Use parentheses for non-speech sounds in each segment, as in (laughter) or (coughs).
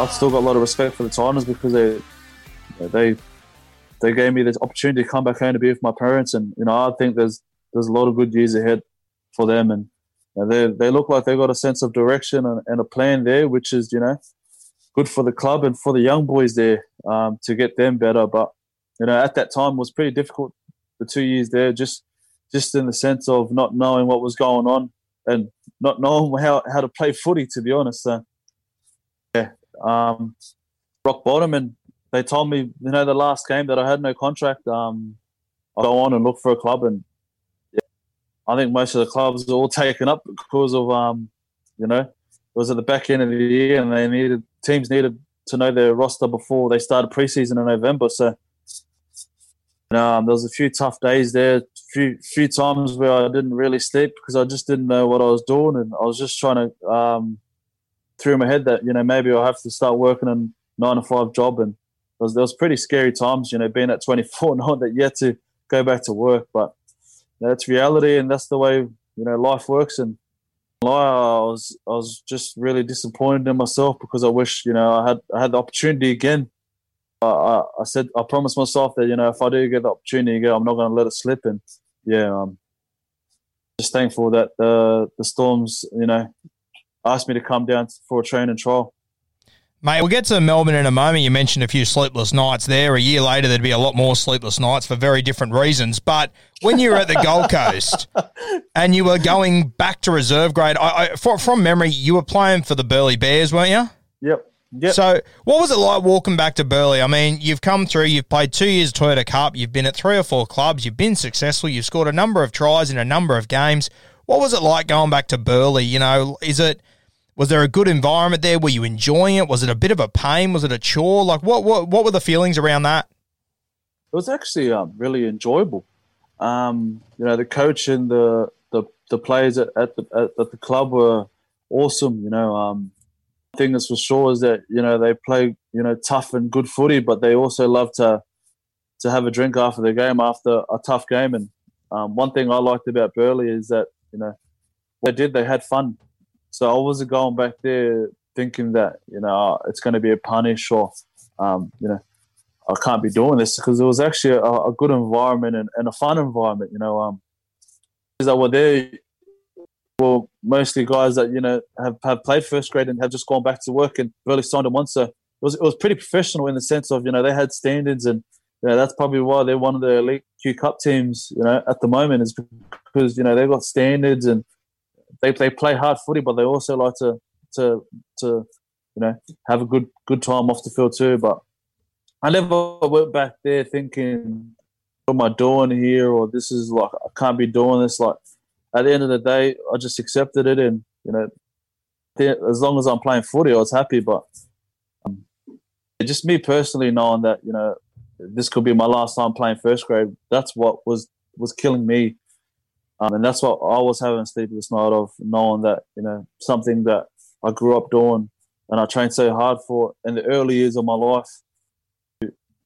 I've still got a lot of respect for the Tigers because they they they gave me this opportunity to come back home to be with my parents, and you know I think there's there's a lot of good years ahead for them, and you know, they they look like they've got a sense of direction and, and, a plan there, which is you know good for the club and for the young boys there um, to get them better. But you know at that time was pretty difficult. The two years there, just just in the sense of not knowing what was going on and not knowing how, how to play footy, to be honest. So, yeah, um, rock bottom, and they told me, you know, the last game that I had no contract. Um, I'll go on and look for a club, and yeah, I think most of the clubs are all (laughs) taken up because of, um, you know, it was at the back end of the year, and they needed teams needed to know their roster before they started preseason in November. So, um, there was a few tough days there, few few times where I didn't really sleep because I just didn't know what I was doing, and I was just trying to um, through my head that you know maybe I'll have to start working a nine to five job, and there was, was pretty scary times, you know, being at 24, (laughs) not that you to go back to work, but that's reality, and that's the way you know life works. And I was I was just really disappointed in myself because I wish you know I had I had the opportunity again. I, I said I promised myself that you know if I do get the opportunity again, I'm not going to let it slip. And yeah, um, just thankful that the the Storms, you know, asked me to come down for a training trial. Mate, we'll get to Melbourne in a moment. You mentioned a few sleepless nights there. A year later, there'd be a lot more sleepless nights for very different reasons. But when you were at the (laughs) Gold Coast and you were going back to reserve grade, I, I, for, from memory, you were playing for the Burleigh Bears, weren't you? Yep. Yep. So, what was it like walking back to Burleigh? I mean, you've come through, you've played two years Toyota Cup, you've been at three or four clubs, you've been successful, you've scored a number of tries in a number of games. What was it like going back to Burleigh? You know, is it was there a good environment there? Were you enjoying it? Was it a bit of a pain? Was it a chore? Like, what what what were the feelings around that? It was actually um, really enjoyable. Um, you know, the coach and the the, the players at, at the at, at the club were awesome. You know, um, thing that's for sure is that you know they play you know tough and good footy, but they also love to to have a drink after the game after a tough game. And um, one thing I liked about Burleigh is that you know they did they had fun. So I wasn't going back there thinking that you know it's going to be a punish or um, you know I can't be doing this because it was actually a, a good environment and, and, a fun environment. You know, um, that were there were mostly guys that you know have, have played first grade and have just gone back to work and really signed them on. So it was it was pretty professional in the sense of you know they had standards and you know, that's probably why they're one of the elite Q Cup teams. You know, at the moment is because you know they've got standards and they they play hard footy, but they also like to to to you know have a good good time off the field too. But I never went back there thinking, "What am I doing here?" or "This is like I can't be doing this." Like at the end of the day, I just accepted it, and you know, as long as I'm playing footy, I was happy. But um, just me personally knowing that you know this could be my last time playing first grade, that's what was was killing me Um, and that's what I was having sleepless night of, knowing that, you know, something that I grew up doing and I trained so hard for in the early years of my life,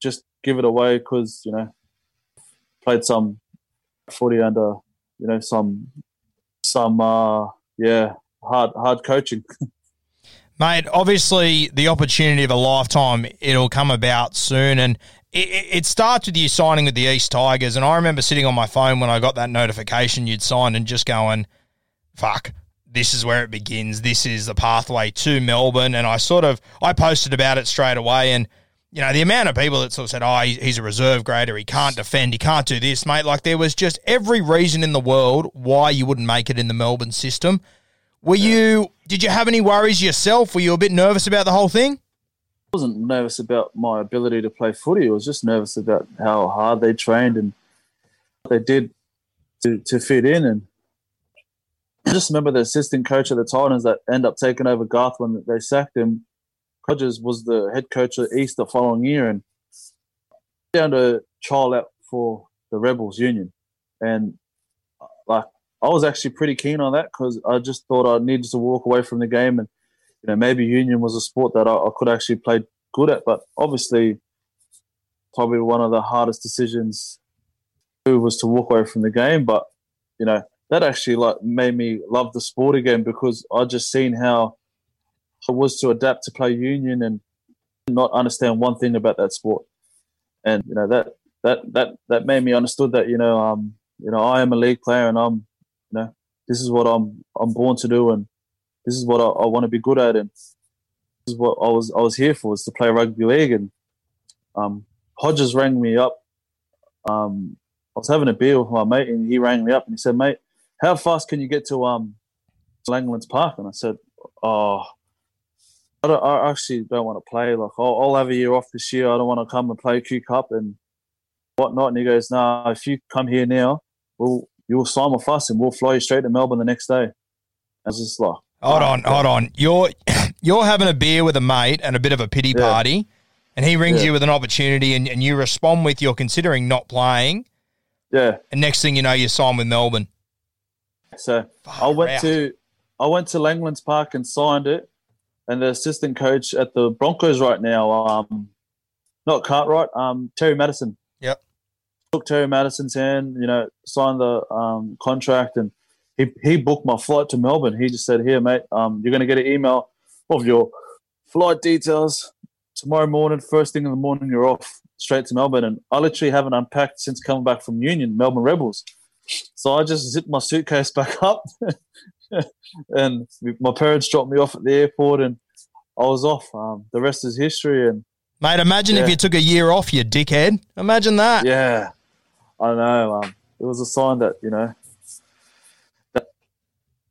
just give it away because, you know, played some footy under, you know, some, some, uh, yeah, hard, hard coaching. (laughs) Mate, obviously the opportunity of a lifetime, it'll come about soon. And it, it, starts with you signing with the Easts Tigers. And I remember sitting on my phone when I got that notification you'd signed and just going, fuck, this is where it begins. This is the pathway to Melbourne. And I sort of, I posted about it straight away. And, you know, the amount of people that sort of said, oh, he's a reserve grader. He can't defend. He can't do this, mate. Like there was just every reason in the world why you wouldn't make it in the Melbourne system. Were you, did you have any worries yourself? Were you a bit nervous about the whole thing? Wasn't nervous about my ability to play footy. I was just nervous about how hard they trained and they did to, to fit in. And I just remember the assistant coach of the Titans that ended up taking over Garth when they sacked him. Hodges was the head coach of East the following year and down to trial out for the Rebels Union. And like I was actually pretty keen on that because I just thought I needed to walk away from the game and you know, maybe union was a sport that I, I could actually play good at, but obviously, probably one of the hardest decisions was to walk away from the game. But you know, that actually like made me love the sport again because I just seen how it was to adapt to play union and not understand one thing about that sport, and you know that that that that made me understood that you know um you know I am a league player and I'm you know this is what I'm I'm born to do and this is what I, I want to be good at, and this is what I was I was here for, was to play rugby league. And um, Hodges rang me up. Um, I was having a beer with my mate, and he rang me up and he said, "Mate, how fast can you get to um, Langlands Park?" And I said, "Oh." I, I actually don't want to play. Like, I'll, I'll, have a year off this year. I don't want to come and play Q Cup and whatnot. And he goes, "No, nah, if you come here now, we'll you'll sign with us and we'll fly you straight to Melbourne the next day." I was just like, Hold on, hold on. You're (coughs) you're having a beer with a mate and a bit of a pity yeah. party, and he rings yeah. you with an opportunity, and, and you respond with you're considering not playing. Yeah. And next thing you know, you sign with Melbourne. So I went out. to I went to Langlands Park and signed it, and the assistant coach at the Broncos right now, um, not Cartwright, um, Terry Matterson. Yep. Took Terry Matterson's hand, you know, signed the um, contract and he, he booked my flight to Melbourne. He just said, "Here, mate, um, you're going to get an email of your flight details tomorrow morning. First thing in the morning, you're off straight to Melbourne." And I literally haven't unpacked since coming back from Union, Melbourne Rebels. So I just zipped my suitcase (laughs) back up, and my parents dropped me off at the airport, and I was off. Um, the rest is history. And mate, imagine yeah. if you took a year off, you dickhead. Imagine that. Yeah, I know. Um, it was a sign that you know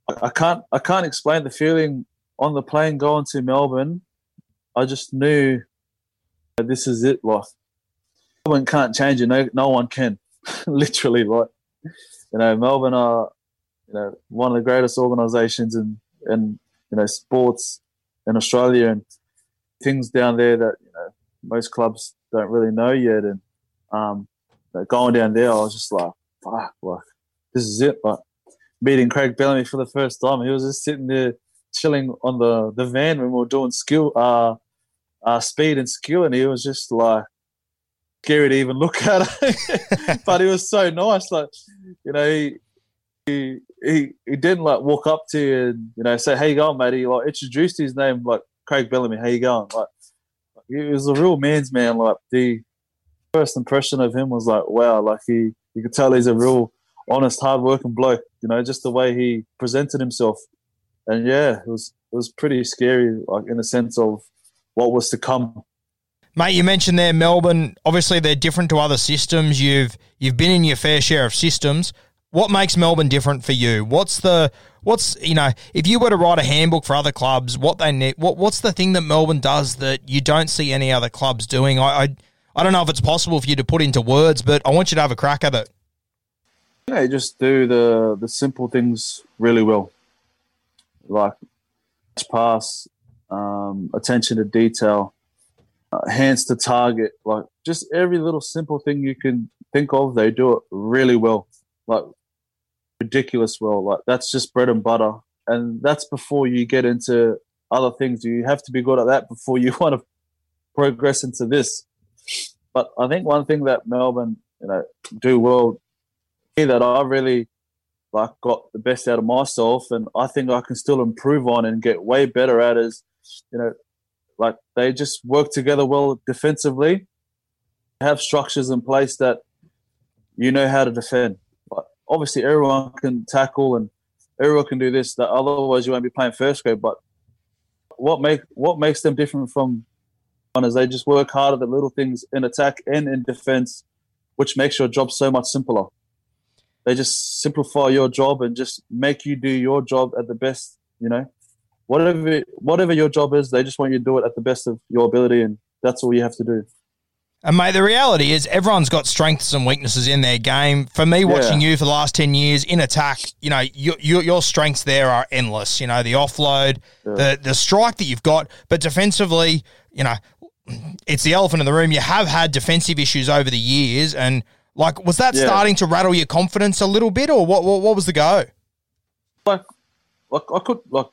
I can't I can't explain the feeling on the plane going to Melbourne. I just knew this is it. Like Melbourne can't change it. No, no one can. (laughs) Literally, like you know, Melbourne are you know one of the greatest organisations in in you know sports in Australia and things down there that you know most clubs don't really know yet. And um, going down there, I was just like, fuck, like this is it. But meeting Craig Bellamy for the first time. He was just sitting there chilling on the, the van when we were doing skill, uh, uh, speed and skill, and he was just like scary to even look at. (laughs) but he was so nice, like you know, he, he he he didn't like walk up to you and you know say, "How you going, mate?" He like introduced his name like Craig Bellamy. How you going? Like he was a real man's man. Like the first impression of him was like, wow, like he you could tell he's a real honest, hard-working bloke. You know, just the way he presented himself, and yeah, it was it was pretty scary, like in the sense of what was to come. Mate, you mentioned there Melbourne. Obviously, they're different to other systems. You've you've been in your fair share of systems. What makes Melbourne different for you? What's the what's you know if you were to write a handbook for other clubs, what they need, what what's the thing that Melbourne does that you don't see any other clubs doing? I, I I don't know if it's possible for you to put into words, but I want you to have a crack at it. Yeah, just do the the simple things really well, like pass, um, attention to detail, uh, hands to target, like just every little simple thing you can think of. They do it really well. Like ridiculous well. Like that's just bread and butter, and that's before you get into other things. You have to be good at that before you (laughs) want to progress into this. But I think one thing that Melbourne, you know, do well that I really like got the best out of myself, and I think I can still improve on and get way better at is, you know, like they just work together well defensively, have structures in place that you know how to defend. Obviously, everyone can tackle and everyone can do this. That otherwise, you won't be playing first grade. But what make what makes them different from one is they just work hard at the little things in attack and in defense, which makes your job so much simpler. They just simplify your job and just make you do your job at the best. You know, whatever whatever your job is, they just want you to do it at the best of your ability, and that's all you have to do. And mate, the reality is everyone's got strengths and weaknesses in their game. For me, watching yeah. you for the last ten years in attack, you know your, your, your strengths there are endless. You know the offload, yeah. the the strike that you've got, but defensively, you know, it's the elephant in the room. You have had defensive issues over the years, and like, was that yeah. starting to rattle your confidence a little bit, or what? What, what was the go? Like, like I could like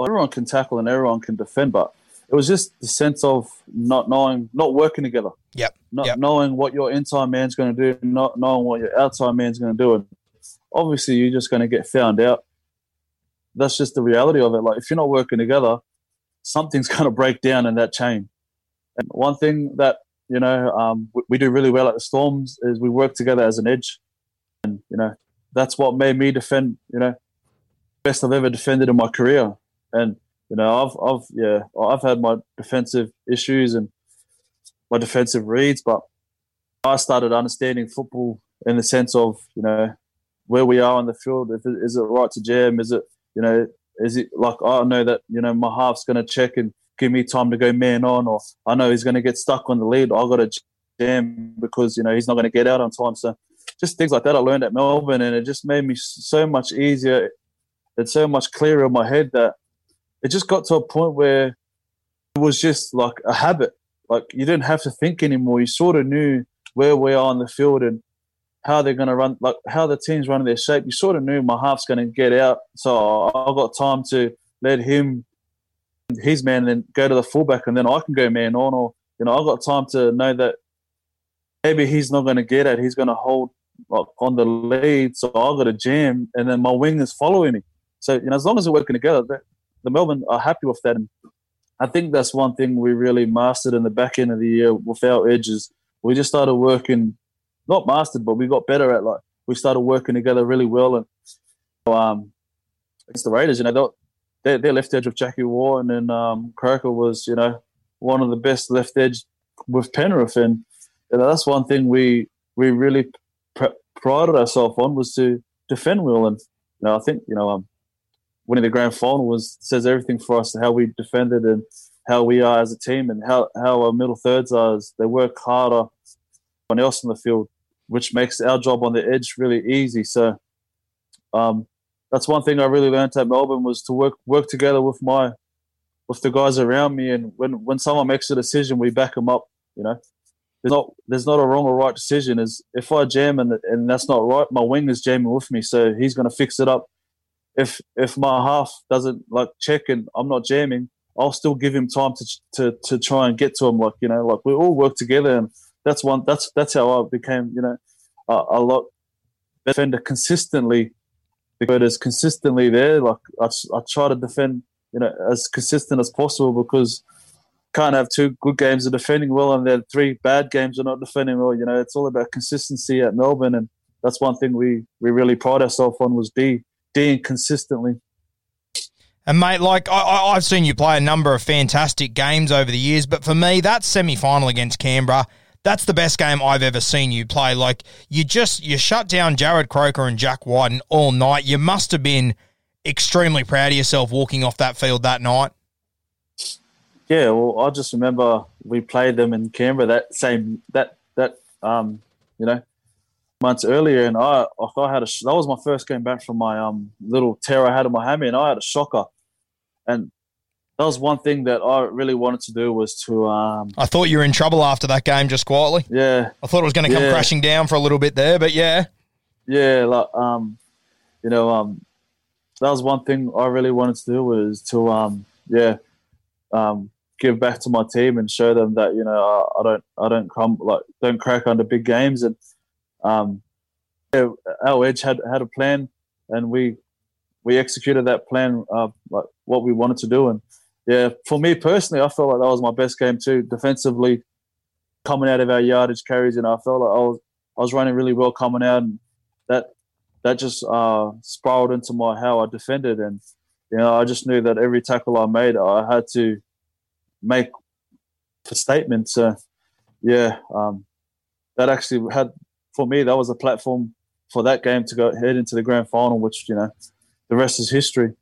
everyone can tackle and everyone can defend, but it was just the sense of not knowing, not working together. Yep. Not yep. knowing what your inside man's going to do, not knowing what your outside man's going to do, and obviously you're just going to get found out. That's just the reality of it. Like if you're not working together, something's (laughs) going to break down in that chain. And one thing that you know, um, we, we, do really well at the Storms is we work together as an edge, and you know that's what made me defend. You know, best I've ever defended in my career, and you know I've I've yeah I've had my defensive issues and my defensive reads, but I started understanding football in the sense of you know where we are on the field. If it, is it right to jam? Is it you know is it like I know that you know my half's going to check and give me time to go man on, or I know he's going to get stuck on the lead. I got to jam because you know he's not going to get out on time. So just things like that I learned at Melbourne, and it just made me so much easier. It's so much clearer in my head that it just got to a point where it was just like a habit. Like you didn't have to think anymore. You sort of knew where we are on the field and how they're going to run, like how the team's running their shape. You sort of knew my half's going to get out, so I got time to let him his man, and then go to the fullback, and then I can go man on. Or you know, I've got time to know that maybe he's not going to get it. He's going to hold like, on the lead, so I've got to jam, and then my wing is following me. So you know, as long as we're working together, the Melbourne are happy with that. And I think that's one thing we really mastered in the back end of the year with our edges. We just started working, not mastered, but we got better at like we started working together really well. And um, against the Raiders, you know, their, left edge with Jackie Warren and um, Croker was, you know, one of the best left edge with Penrith. And you know, that's one thing we we really pr- prided ourselves on was to defend well. And you know, I think you know, um, winning the grand final was says everything for us how we defended and how we are as a team and how how our middle thirds are. Is they work harder than else in the field, which makes our job on the edge really easy. So. Um, that's one thing I really learned at Melbourne was to work work together with my with the guys around me. And when when someone makes a decision, we back them up. You know, there's not there's not a wrong or right decision. Is if I jam and and that's not right, my wing is jamming with me, so he's going to fix it up. If if my half doesn't like check and I'm not jamming, I'll still give him time to to to try and get to him. Like you know, like we all work together, and that's one that's that's how I became you know a, a lot defender consistently the is consistently there. Like I, I try to defend, you know, as consistent as possible because can't have two good games of defending well and then three bad games of not defending well. You know, it's all about consistency at Melbourne, and that's one thing we we really pride ourselves on was D D'ing consistently. And mate, like I, I've seen you play a number of fantastic games over the years, but for me, that semi final against Canberra that's the best game I've ever seen you play. Like you just you shut down Jarrod Croker and Jack Wighton all night. You must have been extremely proud of yourself walking off that field that night. Yeah, well, I just remember we played them in Canberra that same that that um you know months earlier, and I I had a that was my first game back from my um little tear I had in my hammy, and I had a shocker, and that was one thing that I really wanted to do was to. Um, I thought you were in trouble after that game, just quietly. Yeah, I thought it was going to come yeah. crashing down for a little bit there, but yeah, yeah, like um, you know, um, that was one thing I really wanted to do was to, um, yeah, um, give back to my team and show them that you know I, I don't I don't come like don't crack under big games and um, yeah, our edge had had a plan and we we executed that plan uh, like what we wanted to do and yeah for me personally I felt like that was my best game too defensively coming out of our yardage carries and I felt like I was I was running really well coming out and that that just uh, spiraled into my how I defended and you know I just knew that every tackle I made I had to make a statement. Uh, yeah, um, that actually had for me that was a platform for that game to go head into the grand final, which you know the rest is history.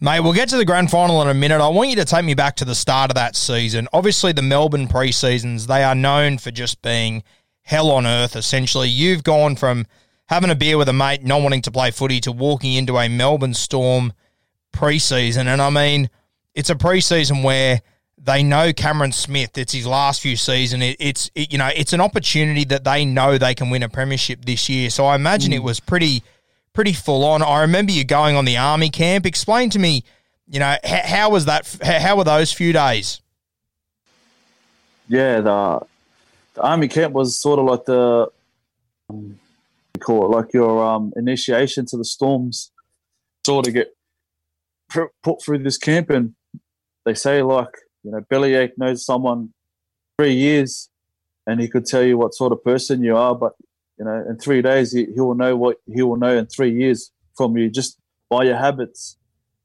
Mate, we'll get to the grand final in a minute. I want you to take me back to the start of that season. Obviously, the Melbourne pre-seasons, they are known for just being hell on earth, essentially. You've gone from having a beer with a mate, not wanting to play footy, to walking into a Melbourne Storm pre-season. And I mean, it's a pre-season where they know Cameron Smith. It's his last few seasons. It, it's it, you know it's an opportunity that they know they can win a premiership this year. So I imagine mm. it was pretty pretty full on. I remember you going on the army camp. Explain to me, you know, how, how was that? How were those few days? Yeah, the, the army camp was sort of like the um, call it like your um, initiation to the storms. Sort of get put through this camp, and they say like you know, Bellyache knows someone three years and he could tell you what sort of person you are, but you know, in three days he, he will know what he will know in three years from you just by your habits,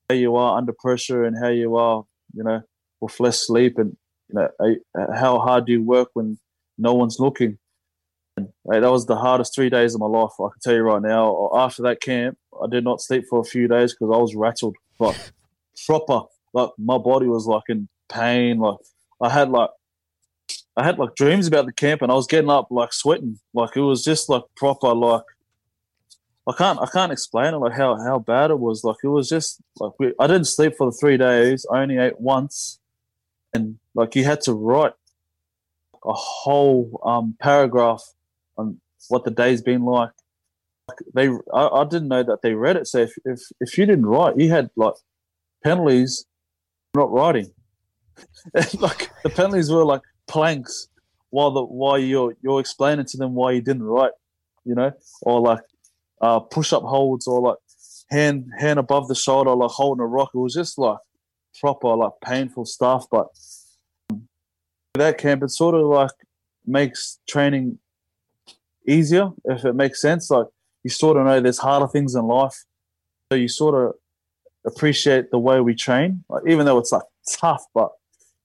how you are under pressure and how you are, you know, with less sleep and you know how hard do you work when no one's looking. And that was the hardest three days of my life. I can tell you right now. After that camp, I did not sleep for a few days because I was rattled, but proper. Like my body was like in pain. Like I had like I had like dreams about the camp, and I was getting up like sweating. Like it was just like proper like I can't I can't explain it like how how bad it was. Like it was just like we, I didn't sleep for the three days. I only ate once, and like you had to write a whole um, paragraph on what the day's been like. like they I, I, didn't know that they read it. So if, if if you didn't write, you had like penalties not writing. (laughs) like the penalties were like planks while the while you're you're explaining to them why you didn't write, you know, or like uh, push up holds or like hand hand above the shoulder like holding a rock. It was just like proper like painful stuff. But that camp, it sort of like makes training easier if it makes sense. Like you sort of know there's harder things in life, so you sort of appreciate the way we train, like, even though it's like tough, but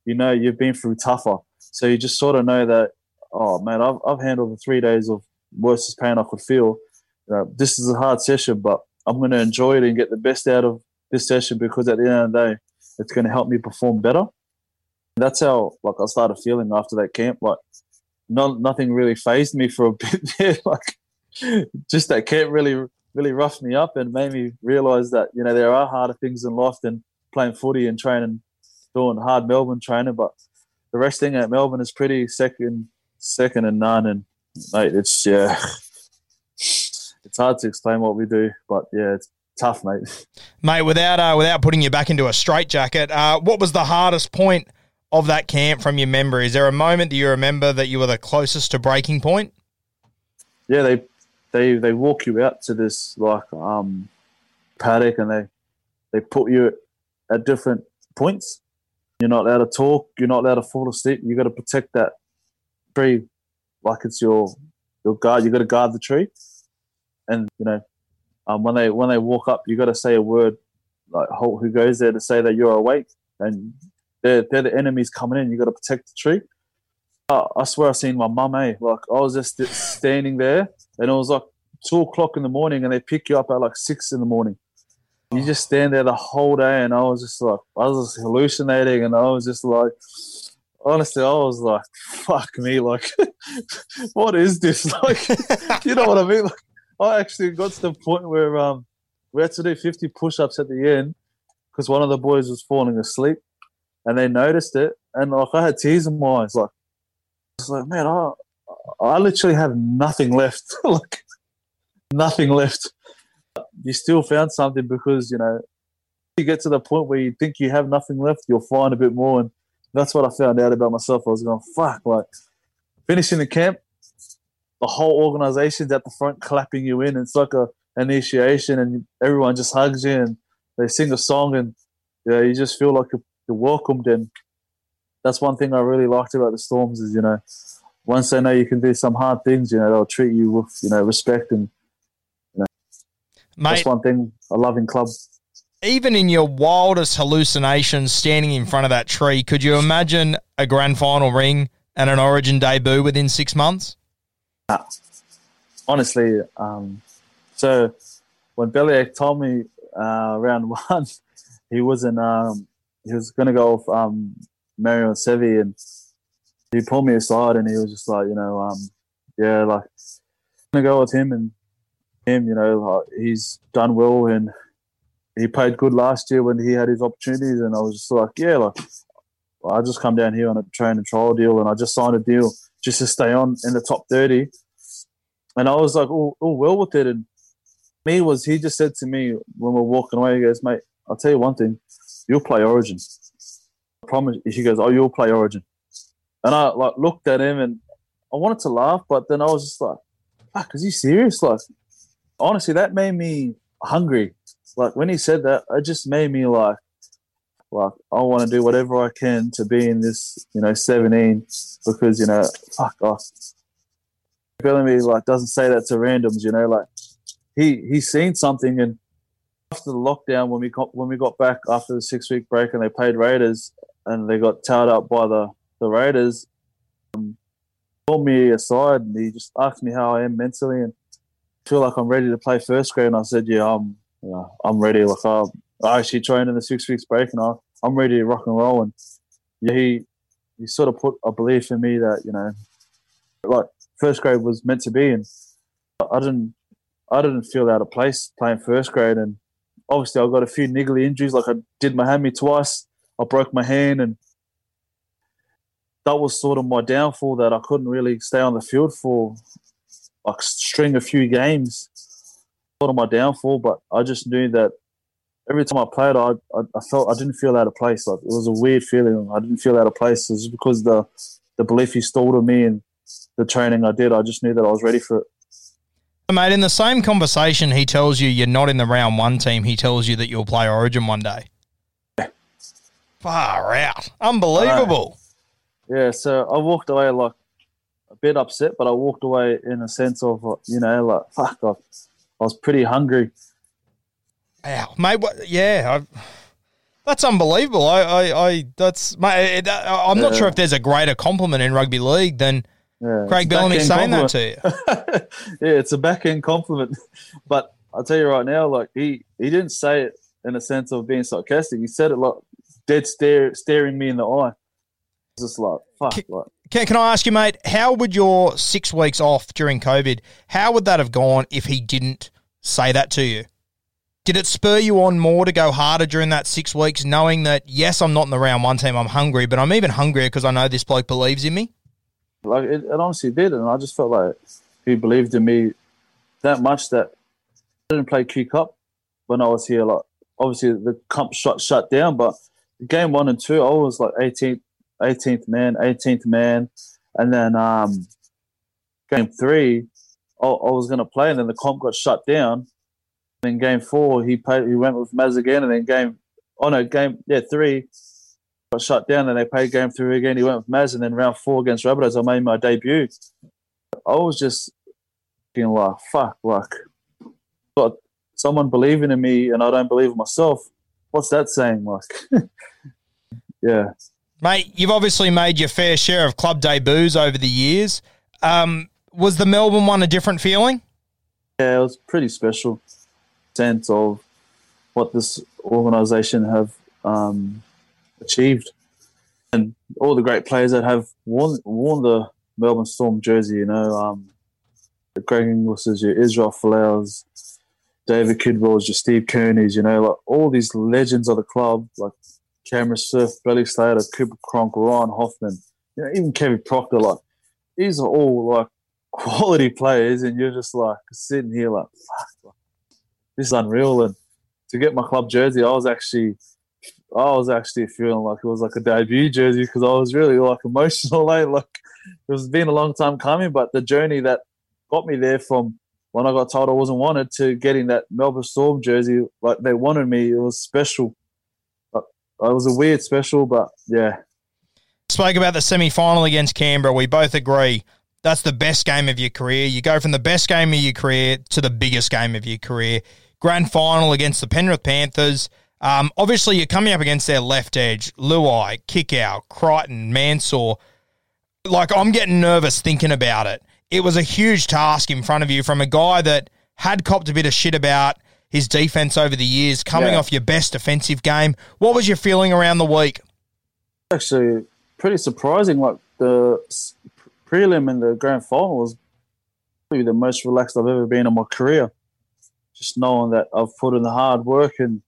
you know you've been through tougher. So you just sort of know that, oh man, I've, I've handled the three days of worst pain I could feel. This is a hard session, but I'm going to enjoy it and get the best out of this session because at the end of the day, it's going to help me perform better. That's how like I started feeling after that camp. Like, not nothing really phased me for a (laughs) bit there. like, just that camp really really roughed me up and made me realize that you know there are harder things in life than playing footy and training doing hard Melbourne training, but the resting at Melbourne is pretty second, second and none. And mate, it's yeah, it's hard to explain what we do, but yeah, it's tough, mate. Mate, without uh, without putting you back into a straitjacket, uh, what was the hardest point of that camp from your memory? Is there a moment that you remember that you were the closest to breaking point? Yeah, they they they walk you out to this like um paddock and they they put you at different points you're not allowed to talk. You're not allowed to fall asleep. You got to protect that tree like it's your your guard. You got to guard the tree, and you know um, when they when they walk up, you got to say a word like who goes there to say that you're awake, and they're they're the enemies coming in. You got to protect the tree. Uh, I swear I've seen my mum. Eh, like I was just standing there, and it was like two o'clock in the morning, and they pick you up at like six in the morning you just stand there the whole day, and I was just like, I was just hallucinating, and I was just like, honestly, I was like, fuck me, like, (laughs) what is this? (laughs) Like, you know what I mean? Like, I actually got to the point where um, we had to do 50 push-ups at the end because one of the boys was falling asleep, and they noticed it, and like I had tears in my eyes, like, I was like, man, I, I literally have nothing left, (laughs) like, nothing left you still found something because you know you get to the point where you think you have nothing left, you'll find a bit more, and that's what I found out about myself. I was going, fuck, like finishing the camp, the whole organization's at the front clapping you in. It's like a initiation, and everyone just hugs you and they sing a song, and yeah, you just feel like you're welcomed. And that's one thing I really liked about the Storms is you know once they know you can do some hard things, you know they'll treat you with you know respect and you know Mate, that's one thing I love in club. Even in your wildest hallucinations, standing in front of that tree, could you imagine a grand final ring and an Origin debut within six months? Uh, honestly, um, so when Bellyache told me uh, round (laughs) one, he wasn't. Um, he was going to go with um, Mario and Sevi, and he pulled me aside and he was just like, you know, um, yeah, like I'm gonna go with him and him. You know, he's done well and he played good last year when he had his opportunities, and I was just like, yeah, like I just come down here on a train and trial deal, and I just signed a deal just to stay on in the top thirty, and I was like, oh well with it, and me was he just said to me when we are walking away, he goes, mate, I'll tell you one thing, you'll play Origin. I promise. He goes, oh, you'll play Origin, and I like looked at him and I wanted to laugh, but then I was just like, fuck, is he serious? Like, honestly, that made me hungry. Like when he said that, it just made me like, like I want to do whatever I can to be in this, you know, 17 because you know, fuck off. Bellamy like doesn't say that to randoms, you know, like he he's seen something and after the lockdown when we got when we got back after the six week break and they played Raiders and they got towed up by the the Raiders, um, pulled me aside and he just asked me how I am mentally and feel like I'm ready to play first grade. And I said, yeah, I'm you know, I'm ready. Like I, I actually trained in the six weeks break and I, I'm ready to rock and roll. And yeah, he he sort of put a belief in me that you know, like first grade was meant to be, and I didn't I didn't feel out of place playing first grade. And obviously, I got a few niggly injuries. Like I did my hammy twice. I broke my hand, and that was sort of my downfall. That I couldn't really stay on the field for like string a few games. Sort of my downfall, but I just knew that every time I played, I, I, I felt I didn't feel out of place. Like it was a weird feeling. I didn't feel out of place. It was because the the belief he stole in me and the training I did. I just knew that I was ready for it. Mate, in the same conversation, he tells you you're not in the round one team. He tells you that you'll play Origin one day. Yeah. Far out. Unbelievable. Yeah, so I walked away like a bit upset, but I walked away in a sense of, uh, you know, like, fuck, I, I was pretty hungry. Wow, mate, what, yeah, I, that's unbelievable. I, I, I that's, mate, I'm not sure if there's a greater compliment in rugby league than yeah, Craig Bellamy saying compliment. that to you. (laughs) yeah, it's a back end compliment. (laughs) But I'll tell you right now, like he he didn't say it in a sense of being sarcastic. He said it like dead stare staring me in the eye. Just like fuck. Can, like. Can, can I ask you, mate? How would your six weeks off during COVID? How would that have gone if he didn't say that to you? Did it spur you on more to go harder during that six weeks, knowing that yes, I'm not in the round one team, I'm hungry, but I'm even hungrier because I know this bloke believes in me? Like it, it honestly did, and I just felt like he believed in me that much that I didn't play Q Cup when I was here. Like obviously the comp shut shut down, but game one and two, I was like 18th, 18th man, 18th man, and then um, game three, I, I was going to play, and then the comp got shut down. And then game four, he played, he went with Maz again, and then game, oh no, game yeah three, got shut down and they played game three again. He went with Maz and then round four against Rabbitohs, I made my debut. I was just feeling like, fuck, like, got someone believing in me and I don't believe in myself. What's that saying? Like, (laughs) yeah. Mate, you've obviously made your fair share of club debuts over the years. Um, was the Melbourne one a different feeling? Yeah, it was pretty special sense of what this organisation have um, achieved. And all the great players that have worn, worn the Melbourne Storm jersey, you know, um, Greg Inglis's, your Israel Folau's, David Kidwell's, your Steve Kearney's, you know, like all these legends of the club, like Cameron Surf, Billy Slater, Cooper Cronk, Ryan Hoffman, you know, even Kevin Proctor, like these are all like (laughs) quality players, and you're just like sitting here like, fuck, this is unreal. And to get my club jersey, I was actually, I was actually feeling like it was like a debut jersey because I was really like (laughs) emotional. Like, like it was been a long time coming, but the journey that got me there from when I got told I wasn't wanted to getting that Melbourne Storm jersey, like they wanted me, it was special. It was a weird special, but yeah. Spoke about the semi final against Canberra. We both agree that's the best game of your career. You go from the best game of your career to the biggest game of your career. Grand final against the Penrith Panthers. Um, obviously, you're coming up against their left edge, Luai, Kikau, Crichton, Mansour. Like, I'm getting nervous thinking about it. It was a huge task in front of you from a guy that had copped a bit of shit about his defense over the years, coming yeah. off your best defensive game. What was your feeling around the week? Actually, pretty surprising. Like, the prelim and the grand final was probably the most relaxed I've ever been in my career. Just knowing that I've put in the hard work and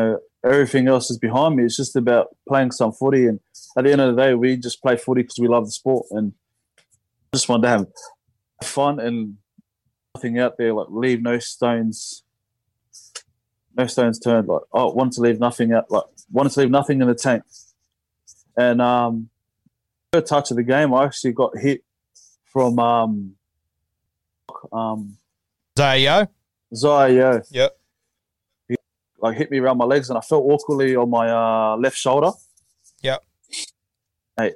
you know, everything else is behind me. It's just about playing some footy. And at the end of the day, we just play footy because we love the sport and just want to have fun and nothing out there. Like leave no stones, no stones turned. Like I wanted to leave nothing out. Like wanted to leave nothing in the tank. And um, touch of the game, I actually got hit from um, um, Zayo. Zayo. Yep. He like hit me around my legs, and I felt awkwardly on my uh, left shoulder. Yep. Hey,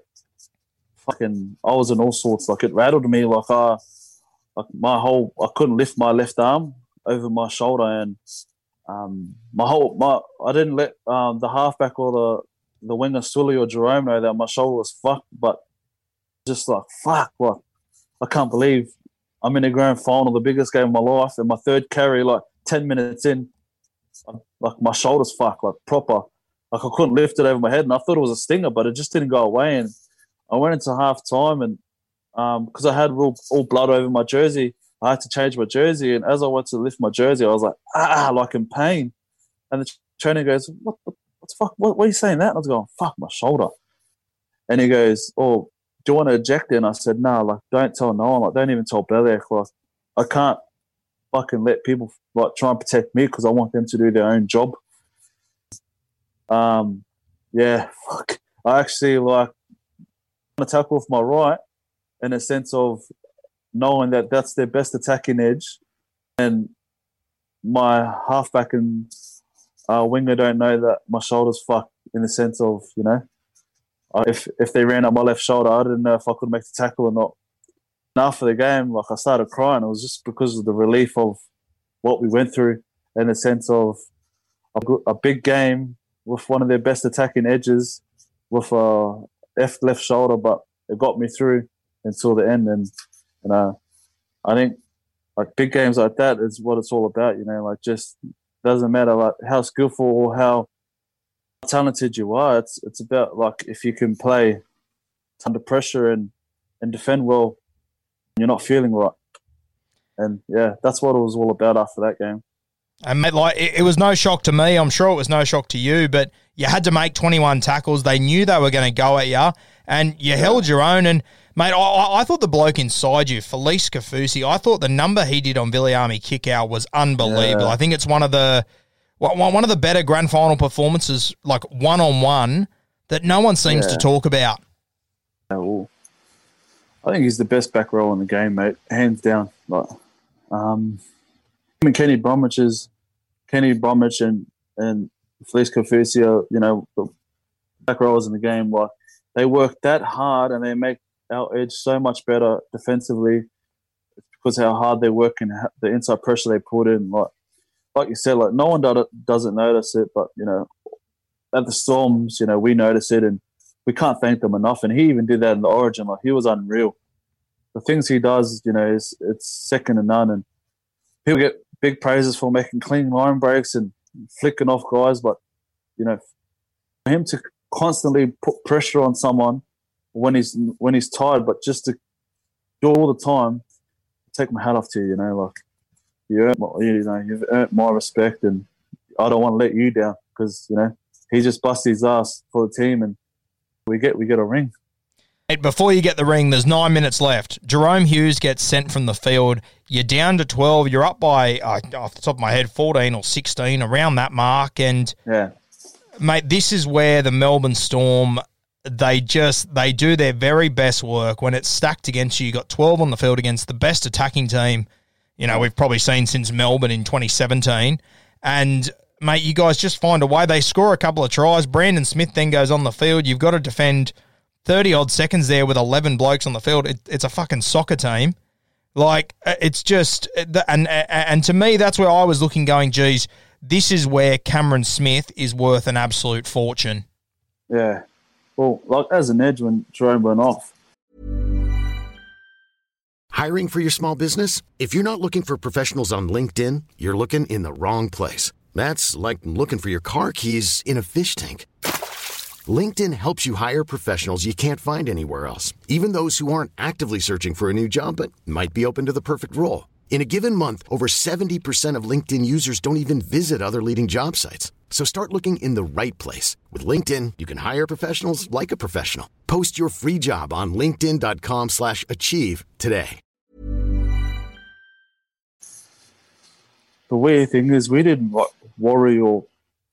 fucking, I was in all sorts. Like it rattled me. Like I, uh, like my whole, I couldn't lift my left arm over my shoulder, and um, my whole, my, I didn't let um, the halfback or the the winger Sully or Jahrome know that my shoulder was fucked, but just like fuck, what? I can't believe I'm in a grand final, the biggest game of my life, and my third carry, like ten minutes in, like my shoulders fucked, like proper, like I couldn't lift it over my head, and I thought it was a stinger, but it just didn't go away, and I went into half time, and because um, I had all blood over my jersey, I had to change my jersey, and as I went to lift my jersey, I was like ah, like in pain, and the trainer goes, "What the fuck? What, what, are you saying that? And I was going, fuck my shoulder. And he goes, oh, do you want to eject it? And I said, no, like, don't tell no one. Like, don't even tell Belair. Like, I can't fucking let people like try and protect me because I want them to do their own job. Um, yeah, (laughs) fuck. I actually like to tackle with my right in a sense of knowing that that's their best attacking edge, and my halfback and uh, winger don't know that my shoulder's fucked in the sense of you know if if they ran up my left shoulder, I didn't know if I could make the tackle or not. And after the game, like I started crying. It was just because of the relief of what we went through, in the sense of a, a big game with one of their best attacking edges, with a left left shoulder, but it got me through until the end. And you uh, know, I think like big games like that is what it's all about. You know, like just doesn't matter like how skillful or how talented you are. It's it's about like if you can play under pressure and and defend well, you're not feeling right. And yeah, that's what it was all about after that game. And mate, like it, it, was no shock to me. I'm sure it was no shock to you, but you had to make 21 tackles. They knew they were going to go at you, and you yeah. held your own. And mate, I, I, thought the bloke inside you, Felise Kaufusi, I thought the number he did on Viliami Kikau was unbelievable. Yeah. I think it's one of the one of the better grand final performances, like one on one, that no one seems yeah. to talk about. Oh, I think he's the best back row in the game, mate, hands down. Like, um, I mean, Kenny Bromwich is Kenny Bromwich and and Felise Kaufusi, you know, the back rowers in the game. Like they work that hard and they make our edge so much better defensively because how hard they work and the inside pressure they put in. Like like you said, like no one doesn't notice it, but you know, at the Storms, you know, we notice it and we can't thank them enough. And he even did that in the Origin. Like he was unreal. The things he does, you know, is it's second to none. And people get big praises for making clean line breaks and flicking off guys, but you know, for him to constantly put pressure on someone when he's when he's tired, but just to do all the time, take my hat off to you. You know, like you earned, you know, you've earned my respect, and I don't want to let you down because you know he just busts his ass for the team, and we get we get a ring. Before you get the ring, there's nine minutes left. Jahrome Hughes gets sent from the field. You're down to 12. You're up by, uh, off the top of my head, 14 or 16, around that mark. And, Yeah. mate, this is where the Melbourne Storm, they just, they do their very best work. When it's stacked against you, you got 12 on the field against the best attacking team, you know, we've probably seen since Melbourne in 2017. And, mate, you guys just find a way. They score a couple of tries. Brandon Smith then goes on the field. You've got to defend 30 odd seconds there with 11 blokes on the field. It, it's a fucking soccer team. Like, uh, it's just, uh, and, and to me, that's where I was looking, going, geez, this is where Cameron Smith is worth an absolute fortune. Yeah. Well, like as an edge when Jahrome went off, Hiring for your small business? If you're not looking for professionals on LinkedIn, you're looking in the wrong place. That's like looking for your car keys in a fish tank. LinkedIn helps you hire professionals you can't find anywhere else, even those who aren't actively searching for a new job but might be open to the perfect role. In a given month, over 70% of LinkedIn users don't even visit other leading job sites. So start looking in the right place. With LinkedIn, you can hire professionals like a professional. Post your free job on linkedin.com slash achieve today. the weird thing is we didn't worry or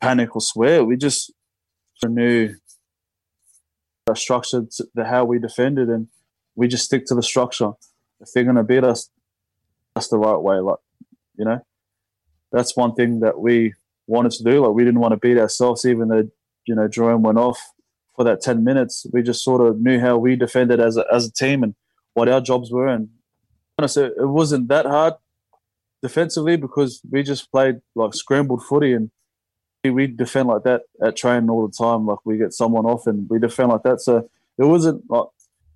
panic or swear. We just knew the structure, to the how we defended, and we just stick to the structure. If they're gonna beat us, that's the right way. Like you know, that's one thing that we wanted to do. Like we didn't want to beat ourselves, even though you know Jahrome went off for that ten minutes. We just sort of knew how we defended as a, as a team and what our jobs were, and honestly, it wasn't that hard defensively because we just played like scrambled footy and we- defend like that at training all the time. Like we get someone off and we defend like that. So it wasn't like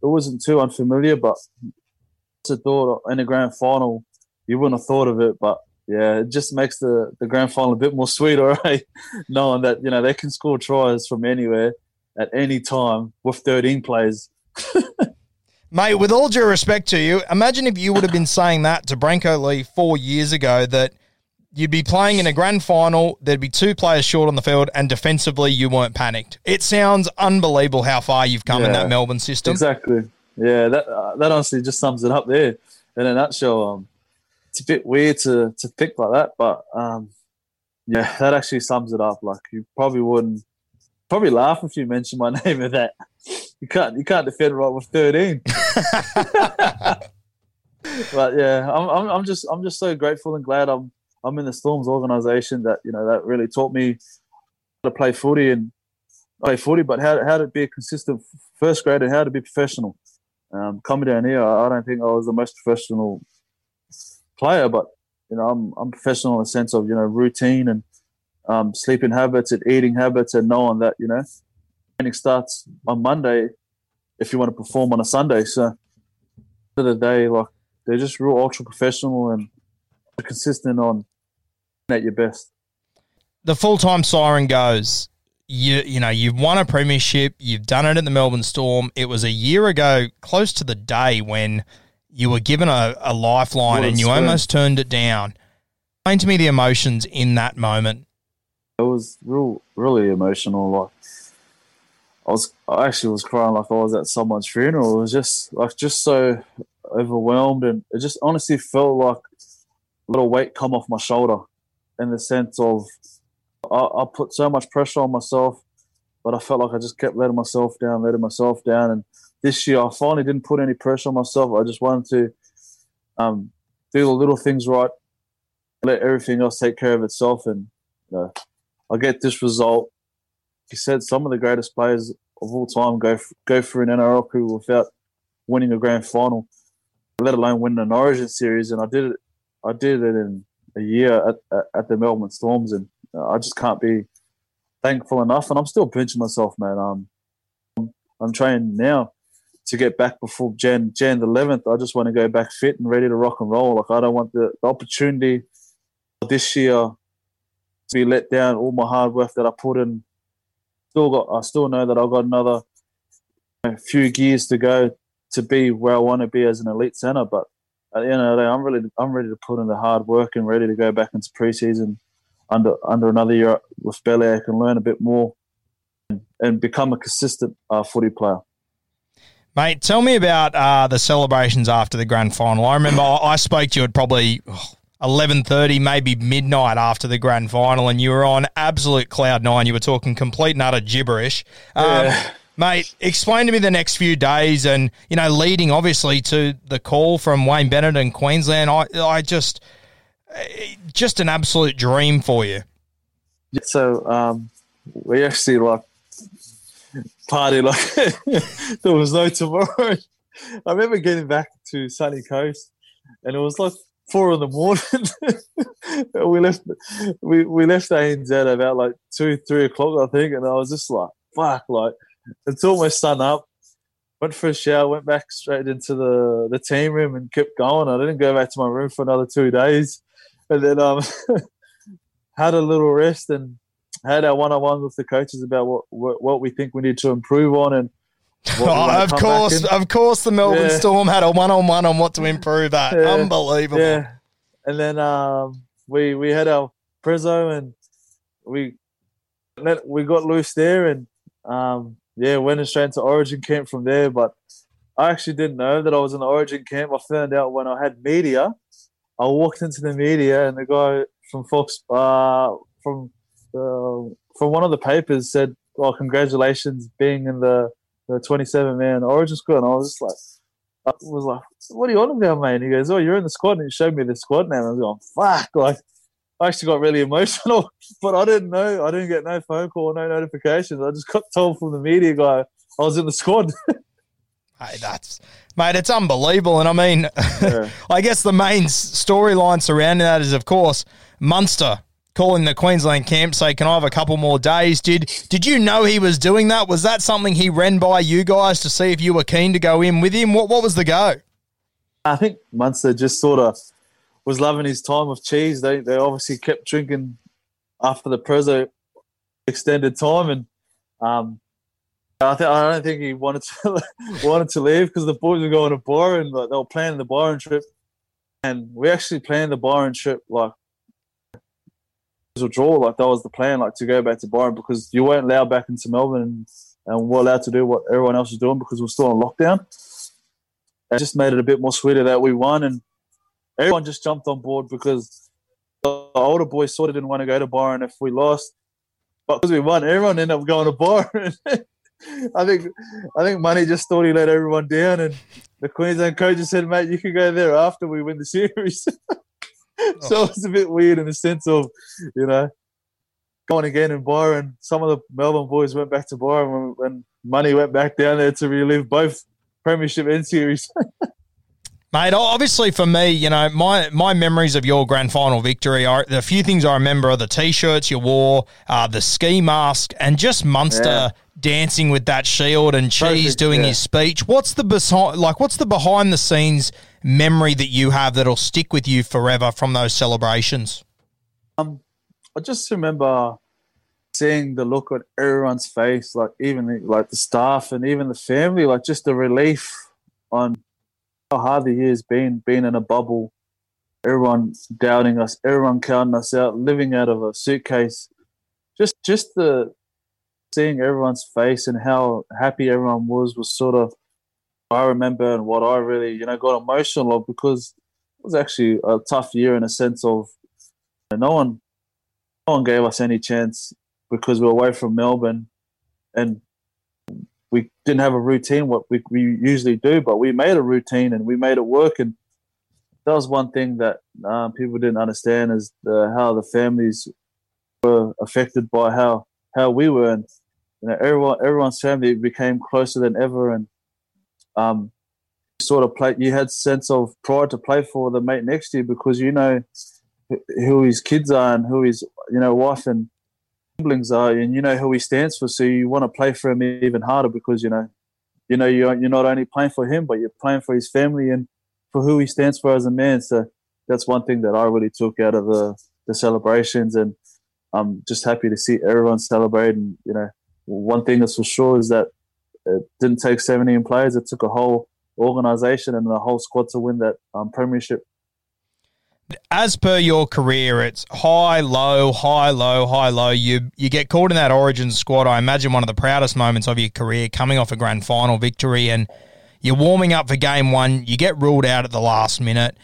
it wasn't too unfamiliar, but it's a thought in a grand final you wouldn't have thought of it, but yeah, it just makes the, the grand final a bit more sweet, (laughs) right? Knowing that, you know, they can score tries from anywhere at any time with 13 players. (laughs) Mate, with all due respect to you, imagine if you would have been saying that to Brenko Lee four years ago that you'd be playing in a grand final, there'd be two players short on the field, and defensively you weren't panicked. It sounds unbelievable how far you've come in that Melbourne system. Exactly. Yeah, that uh, that honestly just sums it up there in a nutshell. Um, it's a bit weird to to pick like that, but um, yeah, that actually sums it up. Like you probably wouldn't probably laugh if you mentioned my (laughs) name of that. You can't you can't defend right with thirteen. (laughs) but yeah, I'm, I'm I'm just I'm just so grateful and glad I'm I'm in the Storms organisation that you know that really taught me how to play footy and play footy, but how how to be a consistent first grade and how to be professional. Um, coming down here, I don't think I was the most professional player, but you know I'm I'm professional in the sense of you know routine and um, sleeping habits and eating habits and knowing that you know training starts on Monday if you want to perform on a Sunday. So the day, like they're just real ultra professional and consistent on at your best. the full time siren goes. You you know you've won a premiership. You've done it at the Melbourne Storm. It was a year ago, close to the day when you were given a, a lifeline and you almost turned it down. Explain to me the emotions in that moment. it was real, really emotional. Like I was, I actually was crying like I was at someone's funeral. It was just like just so overwhelmed, and it just honestly felt like little weight come off my shoulder, in the sense of I, I put so much pressure on myself, but I felt like I just kept letting myself down, letting myself down, and this year I finally didn't put any pressure on myself. I just wanted to um, do the little things right, let everything else take care of itself, and you know, I get this result. He said some of the greatest players of all time go go through an NRL career without winning a grand final, let alone winning an Origin series. And I did it. I did it in a year at, at, at the Melbourne Storms, and uh, I just can't be thankful enough. And I'm still pinching myself, man. Um, I'm, I'm training now to get back before Jan Jan the 11th. I just want to go back fit and ready to rock and roll. Like I don't want the, the opportunity this year to be let down. All my hard work that I put in, still got. I still know that I've got another you know, few years to go to be where I want to be as an elite center. But at the end of the day, I'm really I'm ready to put in the hard work and ready to go back into preseason under under another year with Bellyache and learn a bit more and, and become a consistent uh, footy player. Mate, tell me about uh, the celebrations after the grand final. I remember I spoke to you at probably eleven thirty, maybe midnight after the grand final, and you were on absolute cloud nine. You were talking complete and utter gibberish. Um, Yeah. Mate, explain to me the next few days, and you know, leading obviously to the call from Wayne Bennett and Queensland. I, I just, eh, just an absolute dream for you. So um, we actually like party like (laughs) there was no tomorrow. (laughs) I remember getting back to Sunny Coast, and it was like four in the morning. (laughs) we left we we left ANZ about like two three o'clock, I think, and I was just like, fuck, like it's almost sun up. Went for a shower, went back straight into the the team room, and kept going. I didn't go back to my room for another two days, and then um (laughs) had a little rest and had our one on one with the coaches about what, what what we think we need to improve on and. Oh, of course, of course, the Melbourne Yeah. Storm had a one-on-one on what to improve at. Yeah. Unbelievable. Yeah, and then um, we we had our prezzo and we we got loose there and um, yeah went straight into Origin camp from there. But I actually didn't know that I was in the Origin camp. I found out when I had media. I walked into the media and the guy from Fox uh, from uh, from one of the papers said, "Well, congratulations being in the the 27 man Origin squad." And I was just like. I was like, "What are you on about, mate?" And he goes, "Oh, you're in the squad." And he showed me the squad name. I was going, "Fuck!" Like, I actually got really emotional, (laughs) but I didn't know. I didn't get no phone call, no notifications. I just got told from the media guy I was in the squad. (laughs) Hey, that's mate, it's unbelievable. And I mean, Yeah. (laughs) I guess the main storyline surrounding that is, of course, Munster calling the Queensland camp, say, "Can I have a couple more days?" Did Did you know he was doing that? Was that something he ran by you guys to see if you were keen to go in with him? What What was the go? I think Munster just sort of was loving his time with cheese. They they obviously kept drinking after the Prezzo extended time, and um, I think I don't think he wanted to (laughs) wanted to leave because the boys were going to bar and like, they were planning the Byron trip, and we actually planned the Byron trip like as a draw. Like that was the plan, like to go back to Byron because you weren't allowed back into Melbourne, and, and we're allowed to do what everyone else was doing because we're still on lockdown. It just made it a bit more sweeter that we won, and everyone just jumped on board because the older boys sort of didn't want to go to Byron if we lost, but because we won, everyone ended up going to Byron. (laughs) I think I think Money just thought he let everyone down, and the Queensland coaches said, "Mate, you can go there after we win the series." (laughs) so oh. it's a bit weird in the sense of, you know, going again in Byron. Some of the Melbourne boys went back to Byron when, when Money went back down there to relive both premiership and series. (laughs) Mate, obviously for me, you know, my my memories of your grand final victory are the few things I remember are the t-shirts you wore, uh, the ski mask, and just Munster Yeah. dancing with that shield and Cheese Perfect, doing yeah. his speech. What's the behind, like? What's the behind the scenes memory that you have that'll stick with you forever from those celebrations? Um, I just remember seeing the look on everyone's face, like even the, like the staff and even the family, like just the relief on how hard the year's been, being in a bubble, everyone doubting us, everyone counting us out, living out of a suitcase. Just just the seeing everyone's face and how happy everyone was was sort of I remember and what I really, you know, got emotional of because it was actually a tough year in a sense of no one no one gave us any chance because we were away from Melbourne. And we didn't have a routine what we, we usually do, but we made a routine and we made it work. And that was one thing that uh, people didn't understand is the, how the families were affected by how, how we were. And you know, everyone everyone's family became closer than ever. And um, sort of play, you had sense of pride to play for the mate next to you because you know who his kids are and who his you know wife and siblings are, and you know who he stands for. So you want to play for him even harder because you know, you know you're you're not only playing for him, but you're playing for his family and for who he stands for as a man. So that's one thing that I really took out of the the celebrations, and I'm just happy to see everyone celebrate. And you know, one thing that's for sure is that it didn't take 17 players; it took a whole organization and the whole squad to win that um, premiership. As per your career, it's high, low, high, low, high, low. You you get called in that Origin squad. I imagine one of the proudest moments of your career, coming off a grand final victory, and You're warming up for game one. You get ruled out at the last minute.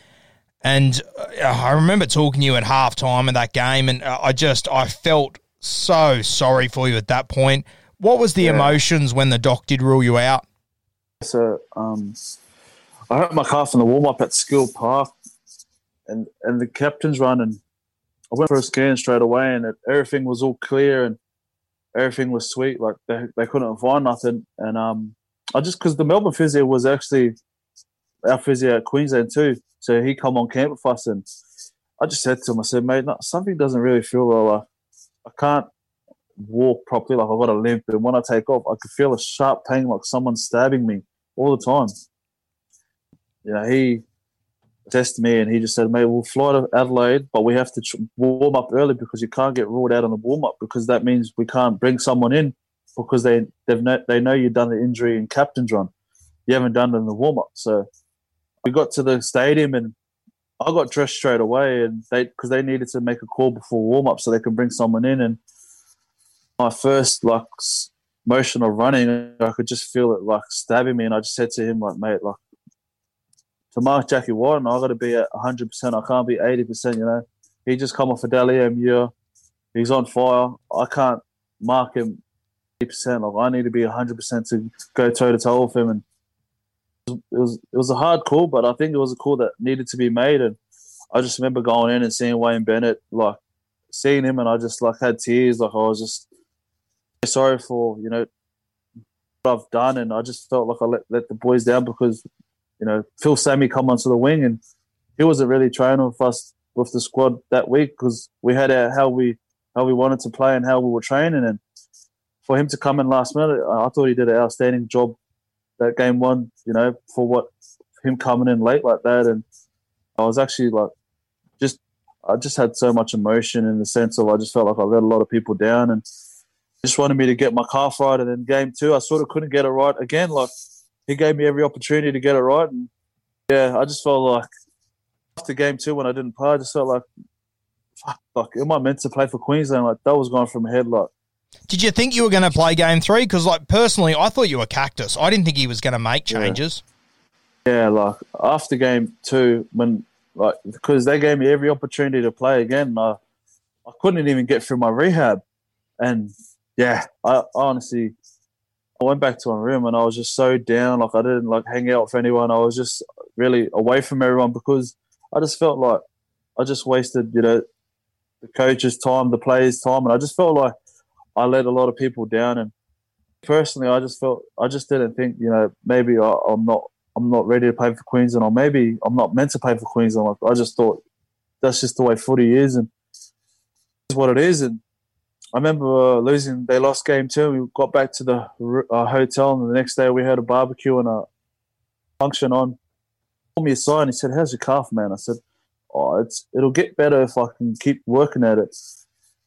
And uh, I remember talking to you at halftime of that game, and uh, I just I felt so sorry for you at that point. What was the yeah. emotions when the doc did rule you out? So um, I hurt my calf in the warm up at Skill Park, and and the captain's run, and I went for a scan straight away, and it, everything was all clear and everything was sweet. Like they they couldn't find nothing, and um, I just because the Melbourne physio was actually our physio at Queensland too. So he come on camp with us, and I just said to him, I said, mate, no, something doesn't really feel well. Like, I can't walk properly. Like I've got a limp, and when I take off, I could feel a sharp pain, like someone's stabbing me all the time. You know, he tested me, and he just said, mate, we'll fly to Adelaide, but we have to warm up early because you can't get ruled out on the warm up because that means we can't bring someone in because they they've they know you've done the injury in captain's run. You haven't done it in the warm up, so we got to the stadium and I got dressed straight away, and they because they needed to make a call before warm up so they can bring someone in. And my first like motion of running, I could just feel it like stabbing me, and I just said to him like, mate, like to mark Jackie Warren, I got to be at 100. percent I can't be 80. percent You know, he just come off a M year, he's on fire. I can't mark him 80 percent. Like I need to be 100 percent to go toe to toe with him and it was it was a hard call, but I think it was a call that needed to be made. And I just remember going in and seeing Wayne Bennett, like seeing him, and I just like had tears. Like I was just sorry for you know what I've done, and I just felt like I let let the boys down because you know Phil Sami come onto the wing, and he wasn't really training with us with the squad that week because we had our, how we how we wanted to play and how we were training, and for him to come in last minute, I thought he did an outstanding job that game one, you know, for what him coming in late like that. And I was actually like, just, I just had so much emotion in the sense of I just felt like I let a lot of people down and just wanted me to get my calf right. And then game two, I sort of couldn't get it right again. Like he gave me every opportunity to get it right. And yeah, I just felt like after game two when I didn't play, I just felt like, fuck, like, am I meant to play for Queensland? Like that was going from my head. Like did you think you were going to play game three? Because, like, personally, I thought you were cactus. I didn't think he was going to make changes. Yeah. yeah, like after game two, when like because they gave me every opportunity to play again, I I couldn't even get through my rehab, and yeah, I honestly I went back to my room and I was just so down. Like I didn't like hang out with anyone. I was just really away from everyone because I just felt like I just wasted, you know, the coach's time, the players' time, and I just felt like I let a lot of people down. And personally, I just felt I just didn't think you know maybe I, am not I'm not ready to play for Queensland, or maybe I'm not meant to play for Queensland. Like, I just thought that's just the way footy is, and is what it is. And I remember uh, losing. They lost game two. We got back to the uh, hotel, and the next day we had a barbecue and a function on. He pulled me aside and he said, "How's your calf, man?" I said, "Oh, it's it'll get better if I can keep working at it."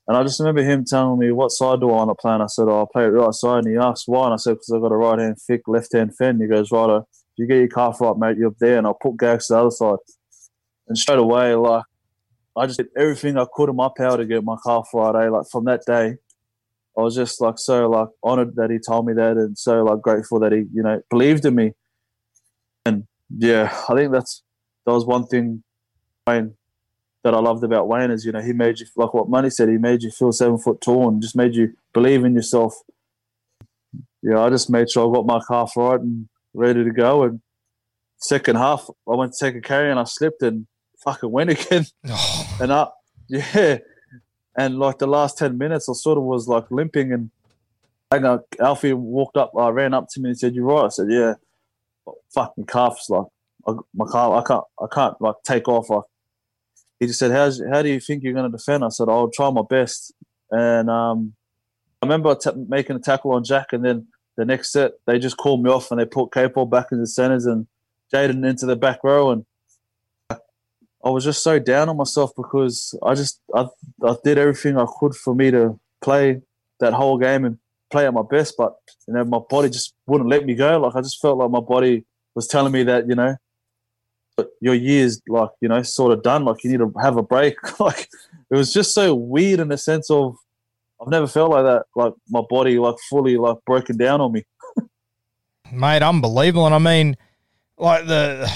And I just remember him telling me, what side do I want to play? And I said, oh, I'll play it right side. And he asked why. And I said, because I've got a right hand thick, left hand fin. He goes, right, if you get your calf right, mate, you're up there. And I'll put Gags to the other side. And straight away, like, I just did everything I could in my power to get my right. Eh? Like, from that day, I was just, like, so, like, honored that he told me that and so, like, grateful that he, you know, believed in me. And, yeah, I think that's, that was one thing Wayne that I loved about Wayne is, you know, he made you like what Money said, he made you feel seven foot tall and just made you believe in yourself. Yeah, I just made sure I got my calf right and ready to go. And second half, I went to take a carry and I slipped and fucking went again. (laughs) Oh. And I, yeah, and like the last ten minutes, I sort of was like limping and. I know Alfie walked up, I uh, ran up to me and said, You're right?" I said, "Yeah." Fucking calves, like I, my calf, I can't, I can't like take off. Like he just said, "How's how do you think you're going to defend?" I said, "I'll try my best." And um, I remember t- making a tackle on Jack, and then the next set they just called me off and they put Capewell back in the centers and Jaydn into the back row, and I was just so down on myself because I just I, I did everything I could for me to play that whole game and play at my best, but you know my body just wouldn't let me go. Like I just felt like my body was telling me that you know your year's like you know sort of done like you need to have a break (laughs) like it was just so weird in the sense of i've never felt like that like my body like fully like broken down on me Mate, unbelievable. And I mean, like the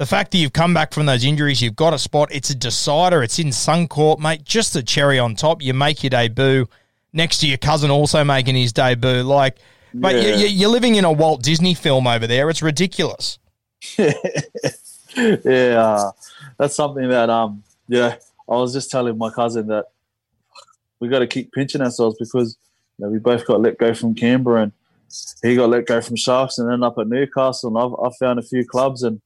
the fact that you've come back from those injuries, you've got a spot. It's a decider. It's in Suncorp, mate. Just the cherry on top. You make your debut next to your cousin also making his debut. Like, but Yeah. you, you, are living in a Walt Disney film over there. It's ridiculous. (laughs) yeah, uh, that's something that um yeah, I was just telling my cousin that we got to keep pinching ourselves because you know, we both got let go from Canberra and he got let go from Sharks and ended up at Newcastle and I've, I've found a few clubs and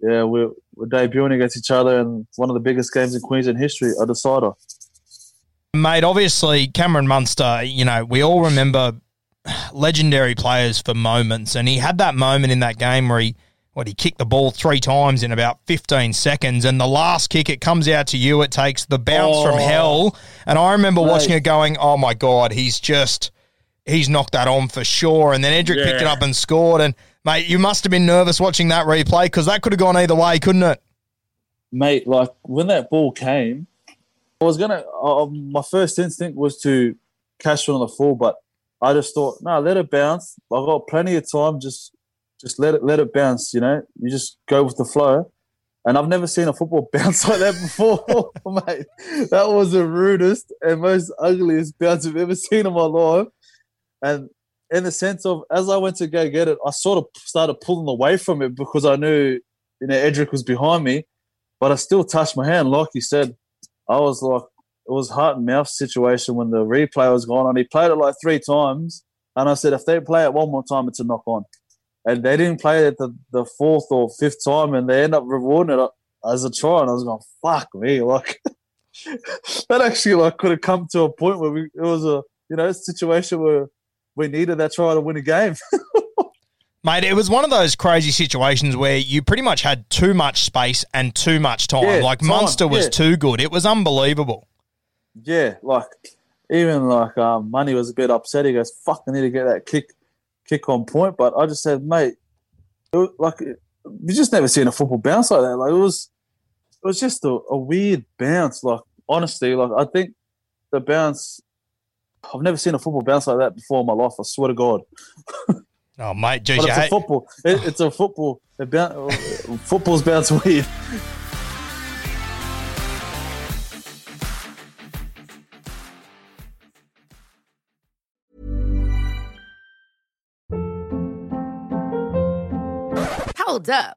yeah, we're, we're debuting against each other in one of the biggest games in Queensland history, a decider. Mate, obviously, Cameron Munster, you know, we all remember legendary players for moments, and he had that moment in that game where he, what, he kicked the ball three times in about 15 seconds, and the last kick, it comes out to you, it takes the bounce from Oh. hell, and I remember Mate. watching it going, oh my God, he's just, he's knocked that on for sure, and then Edrick picked it up and scored, and mate, you must have been nervous watching that replay, because that could have gone either way, couldn't it? mate, like when that ball came, I was gonna. Uh, my first instinct was to cash on the full, but I just thought, no, let it bounce. I got plenty of time. Just, just let it let it bounce. You know, you just go with the flow. And I've never seen a football (laughs) bounce like that before, (laughs) mate. That was the rudest and most ugliest bounce I've ever seen in my life. And in the sense of, as I went to go get it, I sort of started pulling away from it because I knew, you know, Edrick was behind me but I still touched my hand. Like you said, I was like, it was heart and mouth situation when the replay was going on. He played it like three times, and I said, if they play it one more time, it's a knock on. And they didn't play it the, the fourth or fifth time, and they end up rewarding it uh, as a try. And I was going, fuck me, (laughs) like that actually like could have come to a point where we, it was a you know situation where we needed that try to win a game. (laughs) Mate, it was one of those crazy situations where you pretty much had too much space and too much time. Yeah, like time, Munster was yeah. too good. It was unbelievable. Yeah, like even like um, Money was a bit upset. He goes, "Fuck, I need to get that kick, kick on point." But I just said, "Mate, it was, like you just never seen a football bounce like that. Like it was, it was just a, a weird bounce. Like honestly, like I think the bounce, I've never seen a football bounce like that before in my life. I swear to God. Oh, mate, geez, But you it's a hate- football. It, it's a football. It boun- football's bounce weird. Hold up.